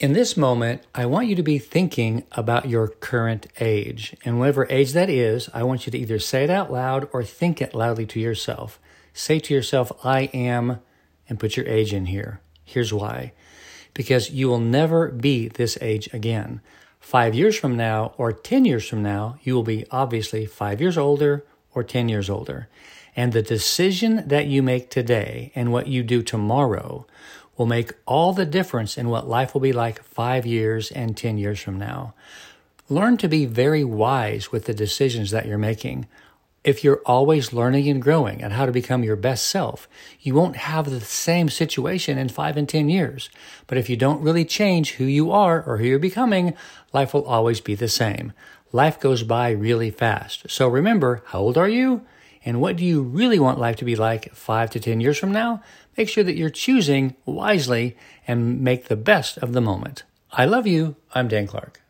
In this moment, I want you to be thinking about your current age. And whatever age that is, I want you to either say it out loud or think it loudly to yourself. Say to yourself, I am, and put your age in here. Here's why. Because you will never be this age again. Five years from now or 10 years from now, you will be obviously five years older or 10 years older. And the decision that you make today and what you do tomorrow will make all the difference in what life will be like five years and 10 years from now. Learn to be very wise with the decisions that you're making. If you're always learning and growing and how to become your best self, you won't have the same situation in five and 10 years. But if you don't really change who you are or who you're becoming, life will always be the same. Life goes by really fast. So remember, how old are you? And what do you really want life to be like five to 10 years from now? Make sure that you're choosing wisely and make the best of the moment. I love you. I'm Dan Clark.